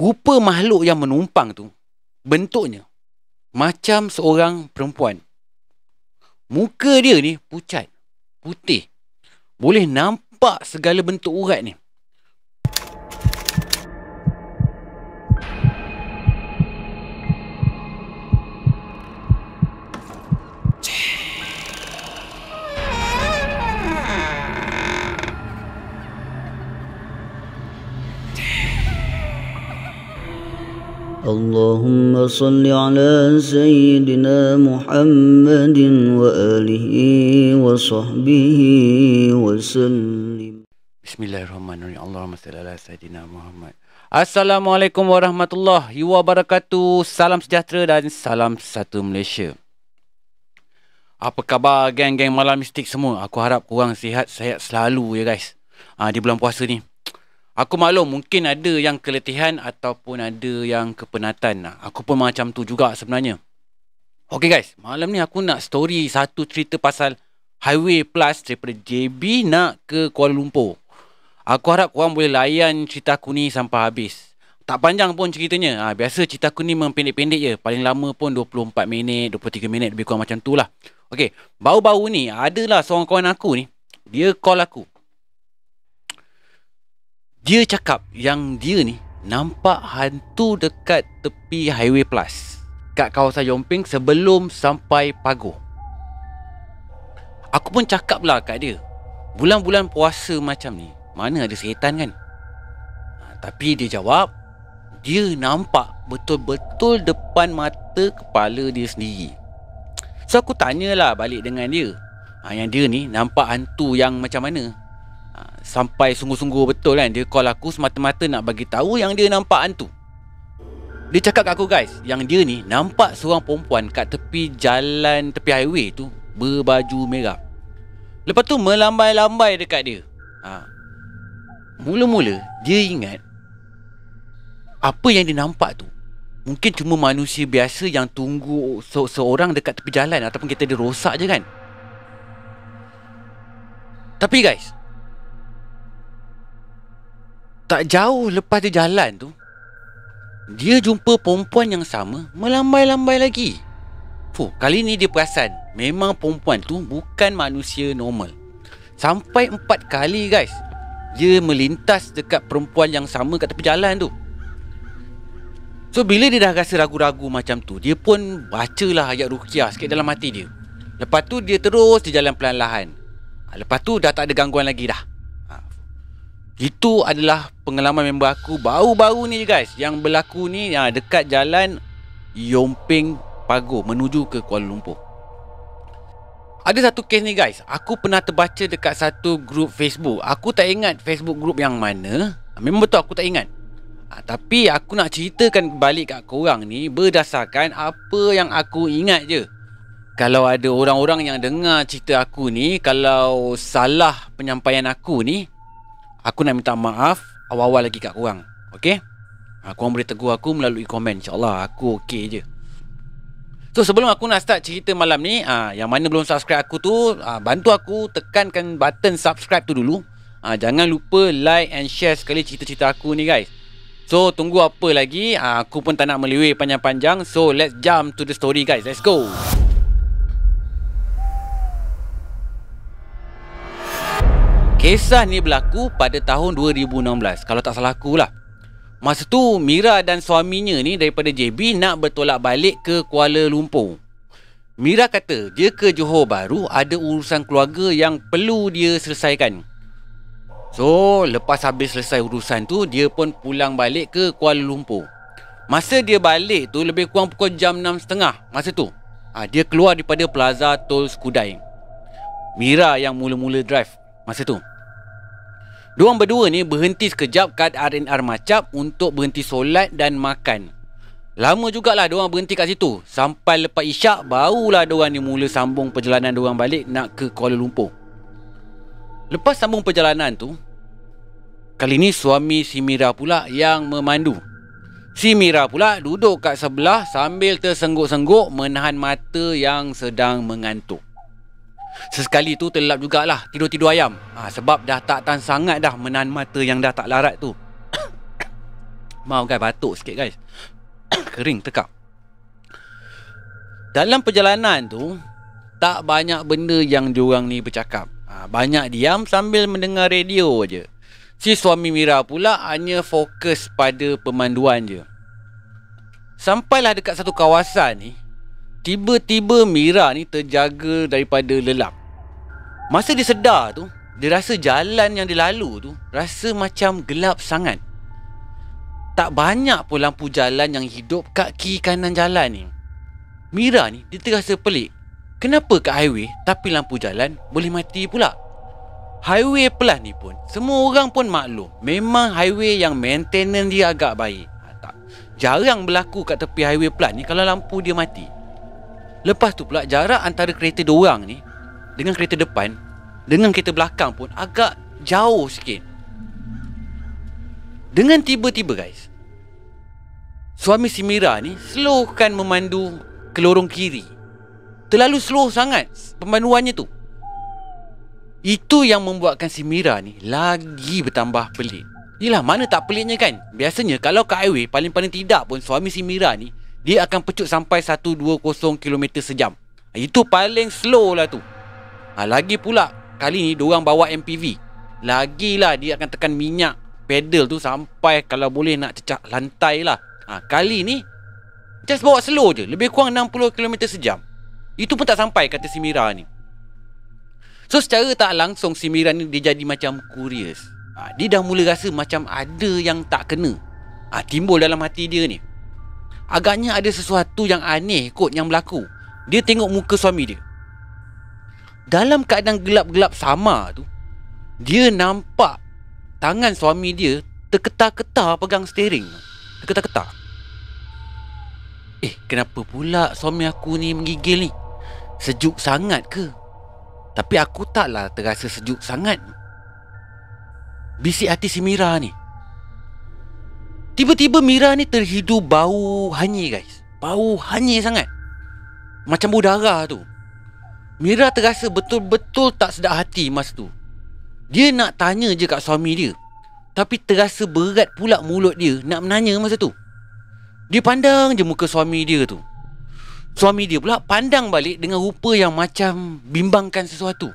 Rupa makhluk yang menumpang tu bentuknya macam seorang perempuan. Muka dia ni pucat, putih. Boleh nampak segala bentuk urat ni. اللهم صل على سيدنا محمد وآله وصحبه وسلم Bismillahirrahmanirrahim. Allahumma salli ala Sayyidina Muhammad. Assalamualaikum warahmatullahi wabarakatuh. Salam sejahtera dan salam satu Malaysia. Apa khabar geng-geng malam mistik semua? Aku harap korang sihat-sihat selalu ya guys. Ah di bulan puasa ni. Aku maklum mungkin ada yang keletihan ataupun ada yang kepenatan. Aku pun macam tu juga sebenarnya. Okay guys, malam ni aku nak story satu cerita pasal Highway Plus daripada JB nak ke Kuala Lumpur. Aku harap korang boleh layan cerita aku ni sampai habis. Tak panjang pun ceritanya. Ha, biasa cerita aku ni memang je. Paling lama pun 24 minit, 23 minit lebih kurang macam tu lah. Okay, baru-baru ni adalah seorang kawan aku ni. Dia call aku. Dia cakap yang dia ni nampak hantu dekat tepi Highway Plus. Kat kawasan Yomping sebelum sampai Pago. Aku pun cakap lah kat dia. Bulan-bulan puasa macam ni, mana ada setan kan? Ha, tapi dia jawab, dia nampak betul-betul depan mata kepala dia sendiri. So aku tanyalah balik dengan dia. Ha, yang dia ni nampak hantu yang macam mana? Sampai sungguh-sungguh betul kan dia call aku semata-mata nak bagi tahu yang dia nampak hantu. Dia cakap kat aku guys, yang dia ni nampak seorang perempuan kat tepi jalan tepi highway tu berbaju merah. Lepas tu melambai-lambai dekat dia. Ha. Mula-mula dia ingat apa yang dia nampak tu mungkin cuma manusia biasa yang tunggu se- seorang dekat tepi jalan ataupun kita dia rosak je kan. Tapi guys, tak jauh lepas dia jalan tu Dia jumpa perempuan yang sama Melambai-lambai lagi. Fuh, kali ni dia perasan Memang perempuan tu bukan manusia normal. Sampai empat kali guys Dia melintas dekat perempuan yang sama kat tepi jalan tu. So bila dia dah rasa ragu-ragu macam tu Dia pun bacalah ayat rukiah sikit dalam hati dia. Lepas tu dia terus di jalan pelan-lahan ha, Lepas tu dah tak ada gangguan lagi dah itu adalah pengalaman member aku baru-baru ni guys. Yang berlaku ni ya, dekat jalan Yomping Pago menuju ke Kuala Lumpur. Ada satu kes ni guys. Aku pernah terbaca dekat satu grup Facebook. Aku tak ingat Facebook grup yang mana. Memang betul aku tak ingat. Ha, Tapi aku nak ceritakan balik kat korang ni Berdasarkan apa yang aku ingat je. Kalau ada orang-orang yang dengar cerita aku ni Kalau salah penyampaian aku ni Aku nak minta maaf awal-awal lagi kat korang. Okay? Ha, korang boleh tegur aku melalui komen. InsyaAllah aku okay je. So sebelum aku nak start cerita malam ni, ha, yang mana belum subscribe aku tu, ha, bantu aku tekankan button subscribe tu dulu. Ha, jangan lupa like and share sekali cerita-cerita aku ni guys. So tunggu apa lagi? Ha, aku pun tak nak meliwih panjang-panjang. So let's jump to the story guys. Let's go. Kisah ni berlaku pada tahun 2016 Kalau tak salah aku lah Masa tu Mira dan suaminya ni daripada JB nak bertolak balik ke Kuala Lumpur. Mira kata dia ke Johor Baru ada urusan keluarga yang perlu dia selesaikan. So lepas habis selesai urusan tu dia pun pulang balik ke Kuala Lumpur. Masa dia balik tu lebih kurang pukul jam 6.30 masa tu. Ha, Dia keluar daripada Plaza Tol Skudai Mira yang mula-mula drive masa tu Diorang berdua ni berhenti sekejap kat R&R Macap untuk berhenti solat dan makan. Lama jugalah diorang berhenti kat situ. Sampai lepas isyak, barulah diorang ni mula sambung perjalanan diorang balik nak ke Kuala Lumpur. Lepas sambung perjalanan tu, kali ni suami si Mira pula yang memandu. Si Mira pula duduk kat sebelah sambil tersengguk-sengguk menahan mata yang sedang mengantuk. Sesekali tu terlelap jugalah tidur-tidur ayam. Ha, Sebab dah tak tahan sangat dah menahan mata yang dah tak larat tu. Maaf guys batuk sikit guys. Kering tekak. Dalam perjalanan tu Tak banyak benda yang diorang ni bercakap. Ha, Banyak diam sambil mendengar radio je. Si suami Mira pula hanya fokus pada pemanduan je. Sampailah dekat satu kawasan ni Tiba-tiba Mira ni terjaga daripada lelap Masa dia sedar tu Dia rasa jalan yang dia lalu tu Rasa macam gelap sangat tak banyak pun lampu jalan yang hidup kat kiri kanan jalan ni. Mira ni dia terasa pelik. Kenapa kat highway tapi lampu jalan boleh mati pula? Highway plus ni pun semua orang pun maklum. Memang highway yang maintenance dia agak baik. Ha, tak. Jarang berlaku kat tepi highway plus ni kalau lampu dia mati. Lepas tu pula jarak antara kereta dua orang ni dengan kereta depan dengan kereta belakang pun agak jauh sikit. Dengan tiba-tiba guys Suami si Mira ni Slowkan memandu ke lorong kiri. Terlalu slow sangat Pemanduannya tu. Itu yang membuatkan si Mira ni Lagi bertambah pelik. Yelah mana tak peliknya kan? Biasanya kalau ke highway Paling-paling tidak pun Suami si Mira ni Dia akan pecut sampai 120 km sejam Itu paling slow lah tu ha, Lagi pula Kali ni diorang bawa MPV Lagilah dia akan tekan minyak pedal tu sampai kalau boleh nak cecak lantai lah. Ha, kali ni just bawa slow je. Lebih kurang 60 km sejam. Itu pun tak sampai kata si Mira ni. So secara tak langsung si Mira ni dia jadi macam curious. Ha, dia dah mula rasa macam ada yang tak kena. Ha, timbul dalam hati dia ni. Agaknya ada sesuatu yang aneh kot yang berlaku. Dia tengok muka suami dia. Dalam keadaan gelap-gelap sama tu, dia nampak tangan suami dia terketar-ketar pegang steering. Terketar-ketar. Eh, kenapa pula suami aku ni menggigil ni? Sejuk sangat ke? Tapi aku taklah terasa sejuk sangat. Bisik hati si Mira ni. Tiba-tiba Mira ni terhidu bau hanyir guys. Bau hanyir sangat. Macam bau darah tu. Mira terasa betul-betul tak sedap hati masa tu. Dia nak tanya je kat suami dia Tapi terasa berat pula mulut dia Nak menanya masa tu Dia pandang je muka suami dia tu Suami dia pula pandang balik Dengan rupa yang macam Bimbangkan sesuatu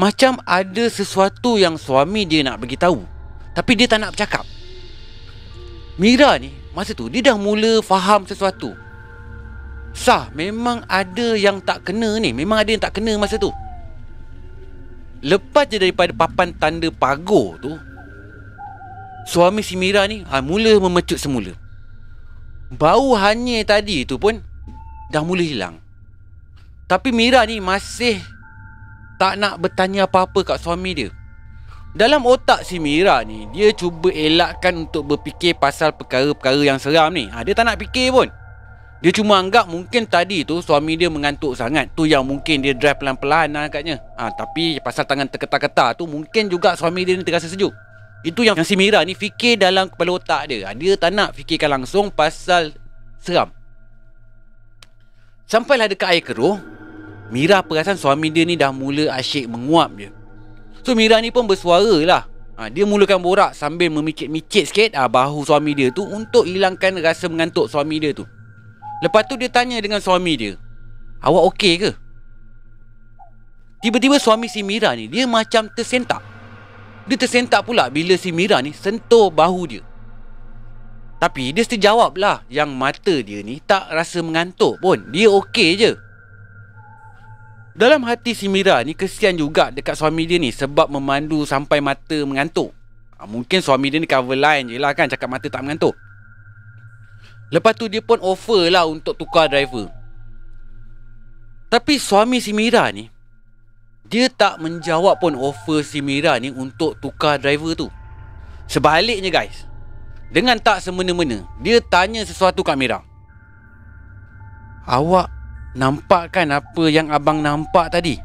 Macam ada sesuatu yang suami dia nak beritahu Tapi dia tak nak bercakap Mira ni Masa tu dia dah mula faham sesuatu. Sah memang ada yang tak kena ni. Memang ada yang tak kena masa tu. Lepas je daripada papan tanda pagar tu Suami si Mira ni ha, Mula memecut semula. Bau hanyir tadi tu pun Dah mula hilang. Tapi Mira ni masih Tak nak bertanya apa-apa kat suami dia Dalam otak si Mira ni Dia cuba elakkan untuk berfikir Pasal perkara-perkara yang seram ni ha, Dia tak nak fikir pun dia cuma anggap mungkin tadi tu suami dia mengantuk sangat. Tu yang mungkin dia drive pelan-pelan lah agaknya. Ha, tapi pasal tangan terketar-ketar tu mungkin juga suami dia ni terasa sejuk. Itu yang, yang si Mira ni fikir dalam kepala otak dia. Ha, dia tak nak fikirkan langsung pasal seram. Sampailah dekat air keruh. Mira perasan suami dia ni dah mula asyik menguap je. So Mira ni pun bersuara lah. Ha, dia mulakan borak sambil memicit-micit sikit ha, bahu suami dia tu untuk hilangkan rasa mengantuk suami dia tu. Lepas tu dia tanya dengan suami dia Awak okey ke? Tiba-tiba suami si Mira ni Dia macam tersentak Dia tersentak pula bila si Mira ni Sentuh bahu dia Tapi dia terjawab lah Yang mata dia ni tak rasa mengantuk pun Dia okey je Dalam hati si Mira ni Kesian juga dekat suami dia ni Sebab memandu sampai mata mengantuk. Ha, Mungkin suami dia ni cover line je lah kan Cakap mata tak mengantuk. Lepas tu dia pun offer lah untuk tukar driver. Tapi suami si Mira ni Dia tak menjawab pun offer si Mira ni untuk tukar driver tu. Sebaliknya guys Dengan tak semena-mena Dia tanya sesuatu kat Mira. Awak nampak kan apa yang abang nampak tadi?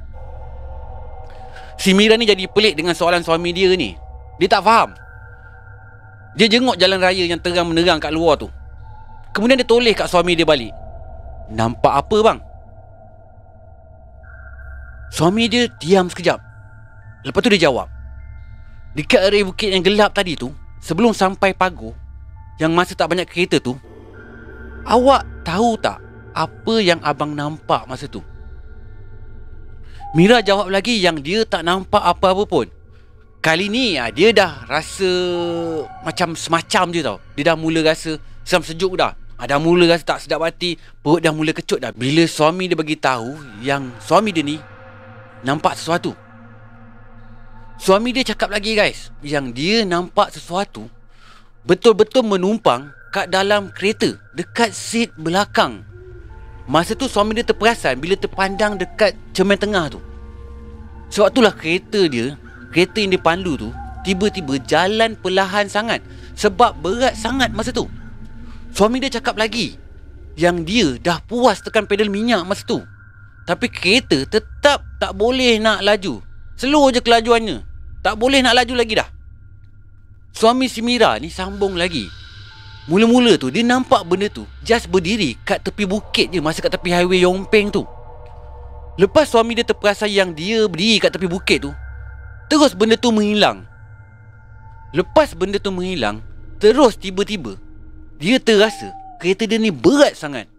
Si Mira ni jadi pelik dengan soalan suami dia ni. Dia tak faham. Dia jenguk jalan raya yang terang menerang kat luar tu. Kemudian dia toleh kat suami dia balik. Nampak apa bang? Suami dia diam sekejap. Lepas tu dia jawab. Dekat area bukit yang gelap tadi tu Sebelum sampai pagu Yang masa tak banyak kereta tu Awak tahu tak Apa yang abang nampak masa tu? Mira jawab lagi yang dia tak nampak apa-apa pun. Kali ni ah, dia dah rasa macam semacam je tau. Dia dah mula rasa seram sejuk dah. Ah, Dah mula rasa tak sedap hati. Perut dah mula kecut dah. Bila suami dia bagi tahu yang suami dia ni Nampak sesuatu. Suami dia cakap lagi guys Yang dia nampak sesuatu Betul-betul menumpang kat dalam kereta Dekat seat belakang Masa tu suami dia terperasan Bila terpandang dekat cermin tengah tu. Sebab itulah kereta dia Kereta yang dia pandu tu Tiba-tiba jalan perlahan sangat Sebab berat sangat masa tu. Suami dia cakap lagi Yang dia dah puas tekan pedal minyak masa tu. Tapi kereta tetap tak boleh nak laju. Slow je kelajuannya. Tak boleh nak laju lagi dah. Suami si Mira ni sambung lagi Mula-mula tu dia nampak benda tu Just berdiri kat tepi bukit je Masa kat tepi highway Yongpeng tu. Lepas suami dia terperasan yang dia berdiri kat tepi bukit tu Terus benda tu menghilang. Lepas benda tu menghilang Terus tiba-tiba Dia terasa kereta dia ni berat sangat.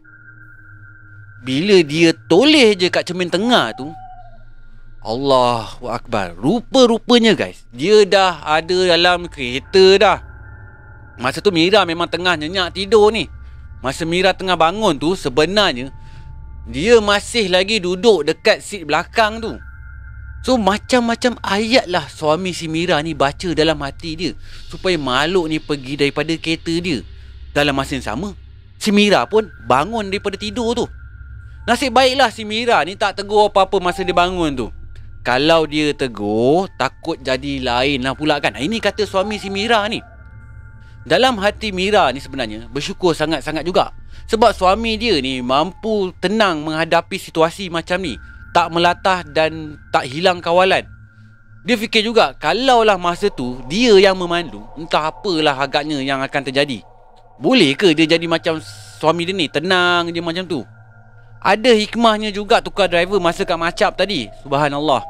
Bila dia toleh je kat cermin tengah tu Allahu Akbar. Rupa-rupanya guys Dia dah ada dalam kereta dah Masa tu Mira memang tengah nyenyak tidur ni. Masa Mira tengah bangun tu Sebenarnya Dia masih lagi duduk dekat seat belakang tu. So macam-macam ayat lah Suami si Mira ni baca dalam hati dia Supaya makhluk ni pergi daripada kereta dia. Dalam masa yang sama Si Mira pun bangun daripada tidur tu. Nasib baiklah si Mira ni tak tegur apa-apa masa dia bangun tu. Kalau dia tegur Takut jadi lain lah pula kan. Ini kata suami si Mira ni dalam hati Mira ni sebenarnya bersyukur sangat-sangat juga. Sebab suami dia ni mampu tenang menghadapi situasi macam ni. Tak melatah dan tak hilang kawalan. Dia fikir juga kalaulah masa tu dia yang memandu, entah apalah agaknya yang akan terjadi. Boleh ke dia jadi macam suami dia ni tenang je macam tu? Ada hikmahnya juga tukar driver masa kat macap tadi. Subhanallah.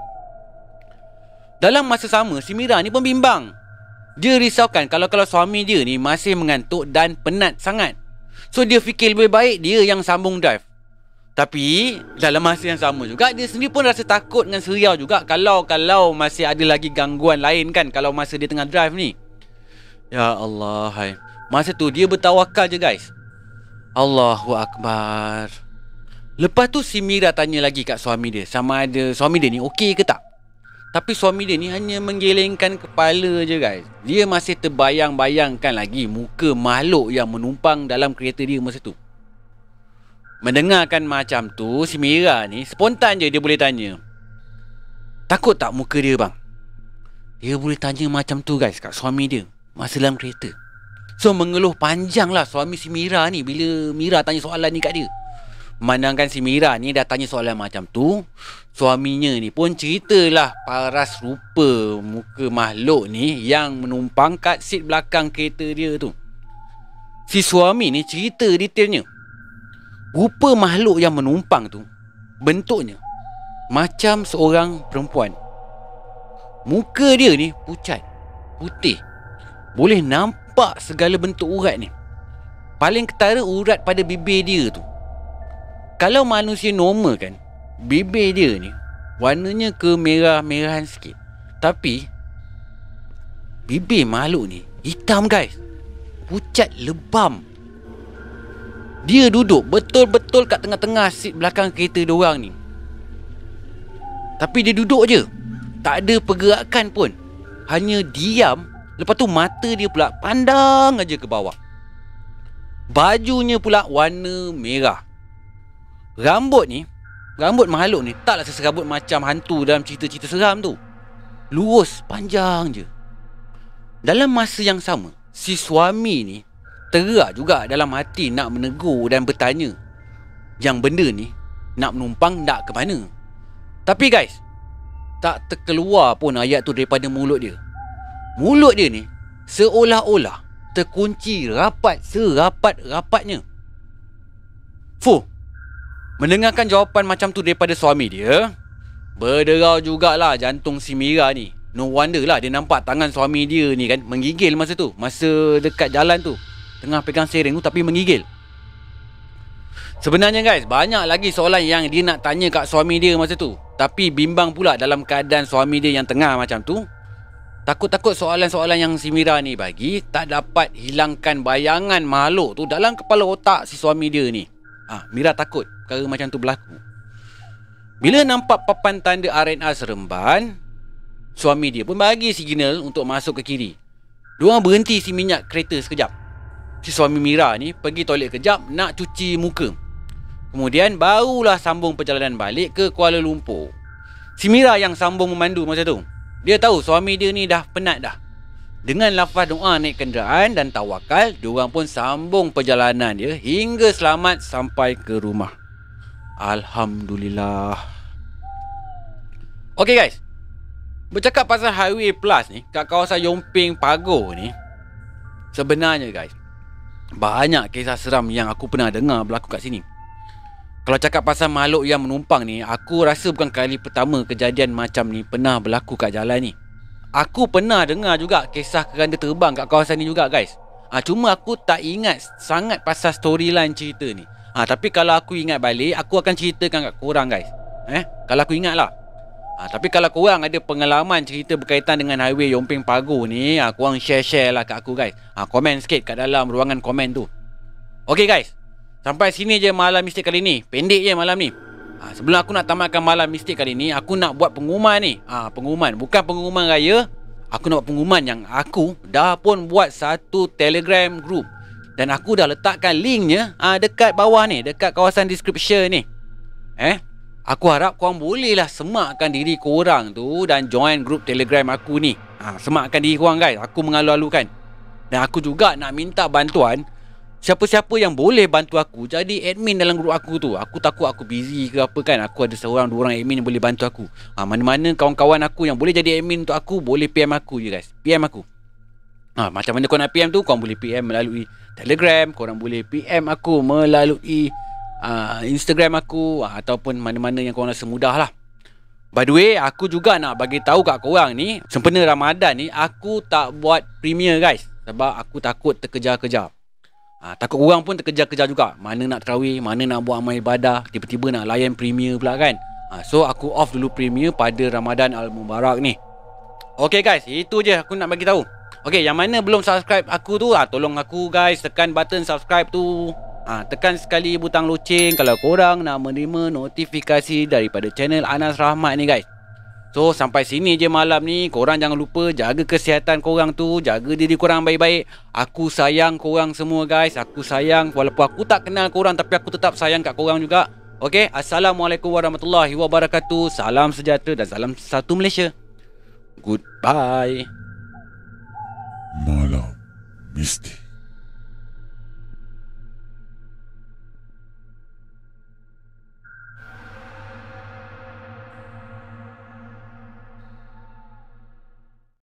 Dalam masa sama si Mira ni pun bimbang. Dia risaukan kalau-kalau suami dia ni masih mengantuk dan penat sangat. So dia fikir lebih baik dia yang sambung drive. Tapi dalam masa yang sama juga dia sendiri pun rasa takut dengan seriau juga kalau kalau masih ada lagi gangguan lain kan kalau masa dia tengah drive ni. Ya Allah, hai. Masa tu dia bertawakal je guys. Allahu akbar. Lepas tu si Mira tanya lagi kat suami dia sama ada suami dia ni okey ke tak? Tapi suami dia ni hanya menggelengkan kepala je guys. Dia masih terbayang-bayangkan lagi muka makhluk yang menumpang dalam kereta dia masa tu. Mendengarkan macam tu, si Mira ni spontan je dia boleh tanya. Takut tak muka dia bang? Dia boleh tanya macam tu guys kat suami dia masa dalam kereta. So mengeluh panjang lah suami si Mira ni bila Mira tanya soalan ni kat dia. Memandangkan si Mira ni dah tanya soalan macam tu Suaminya ni pun ceritalah Paras rupa muka makhluk ni Yang menumpang kat seat belakang kereta dia tu. Si suami ni cerita detailnya. Rupa makhluk yang menumpang tu Bentuknya Macam seorang perempuan. Muka dia ni pucat Putih. Boleh nampak segala bentuk urat ni. Paling ketara urat pada bibir dia tu kalau manusia normal kan Bibir dia ni Warnanya ke merah-merahan sikit. Tapi Bibir makhluk ni Hitam guys. Pucat lebam. Dia duduk betul-betul kat tengah-tengah seat belakang kereta diorang ni. Tapi dia duduk je. Tak ada pergerakan pun. Hanya diam. Lepas tu mata dia pula pandang aja ke bawah. Bajunya pula warna merah Rambut ni Rambut makhluk ni Taklah seserabut macam hantu Dalam cerita-cerita seram tu. Lurus Panjang je. Dalam masa yang sama Si suami ni Terak juga dalam hati Nak menegur dan bertanya Yang benda ni Nak menumpang nak ke mana? Tapi guys Tak terkeluar pun ayat tu Daripada mulut dia. Mulut dia ni Seolah-olah Terkunci rapat Serapat-rapatnya Fuh Mendengarkan jawapan macam tu daripada suami dia Berderau jugalah jantung si Mira ni No wonder lah dia nampak tangan suami dia ni kan Menggigil masa tu Masa dekat jalan tu tengah pegang sering tu tapi menggigil. Sebenarnya guys, banyak lagi soalan yang dia nak tanya kat suami dia masa tu. Tapi bimbang pula dalam keadaan suami dia yang tengah macam tu. Takut-takut soalan-soalan yang si Mira ni bagi tak dapat hilangkan bayangan makhluk tu dalam kepala otak si suami dia ni. Ah, Mira takut perkara macam tu berlaku. Bila nampak papan tanda RNA Seremban, suami dia pun bagi signal untuk masuk ke kiri. Diorang berhenti si minyak kereta sekejap. Si suami Mira ni pergi toilet kejap nak cuci muka. Kemudian barulah sambung perjalanan balik ke Kuala Lumpur. Si Mira yang sambung memandu masa tu. Dia tahu suami dia ni dah penat dah. Dengan lafaz doa naik kenderaan dan tawakal, diorang pun sambung perjalanan dia hingga selamat sampai ke rumah. Alhamdulillah. Okay guys. Bercakap pasal Highway Plus ni, kat kawasan Yomping Pago ni, sebenarnya guys, banyak kisah seram yang aku pernah dengar berlaku kat sini. Kalau cakap pasal makhluk yang menumpang ni, aku rasa bukan kali pertama kejadian macam ni pernah berlaku kat jalan ni. Aku pernah dengar juga kisah keranda terbang kat kawasan ni juga guys. Ha, cuma aku tak ingat sangat pasal storyline cerita ni. Ha, tapi kalau aku ingat balik, aku akan ceritakan kat korang guys. Eh, kalau aku ingat lah. Ha, tapi kalau korang ada pengalaman cerita berkaitan dengan highway Yomping Pago ni, ha, korang share-share lah kat aku guys. Ha, komen sikit kat dalam ruangan komen tu. Okay guys, Sampai sini je malam mistik kali ni. Pendek je malam ni. Ha, sebelum aku nak tamatkan malam mistik kali ni, aku nak buat pengumuman ni. Ha, pengumuman. Bukan pengumuman raya. Aku nak buat pengumuman yang aku dah pun buat satu telegram group. Dan aku dah letakkan linknya ha, dekat bawah ni. Dekat kawasan description ni. Eh? Aku harap korang bolehlah semakkan diri korang tu dan join group telegram aku ni. Ha, semakkan diri korang guys. Aku mengalu-alukan. Dan aku juga nak minta bantuan Siapa-siapa yang boleh bantu aku Jadi admin dalam grup aku tu. Aku takut aku busy ke apa kan. Aku ada seorang dua orang admin yang boleh bantu aku. Ha, Mana-mana kawan-kawan aku yang boleh jadi admin untuk aku Boleh PM aku je guys. PM aku. Ha, Macam mana kau nak PM tu Kau boleh PM melalui Telegram. Korang boleh PM aku melalui uh, Instagram aku uh, Ataupun mana-mana yang korang rasa mudah lah. By the way, aku juga nak bagi tahu kat korang ni, sempena Ramadan ni, aku tak buat premier guys. Sebab aku takut terkejar-kejar. Ha, takut orang pun terkejar-kejar juga. Mana nak terawih, mana nak buat amal ibadah, tiba-tiba nak layan premier pula kan. Ha, so aku off dulu premier pada Ramadan Al-Mubarak ni. Okay guys, itu je aku nak bagi tahu. Okay, yang mana belum subscribe aku tu, ha, tolong aku guys tekan button subscribe tu. Ha, tekan sekali butang loceng kalau korang nak menerima notifikasi daripada channel Anas Rahmat ni guys. So sampai sini je malam ni. Korang jangan lupa jaga kesihatan korang tu. Jaga diri korang baik-baik. Aku sayang korang semua guys. Aku sayang. Walaupun aku tak kenal korang Tapi aku tetap sayang kat korang juga. Okay Assalamualaikum warahmatullahi wabarakatuh. Salam sejahtera dan salam satu Malaysia. Goodbye. Malam Mistik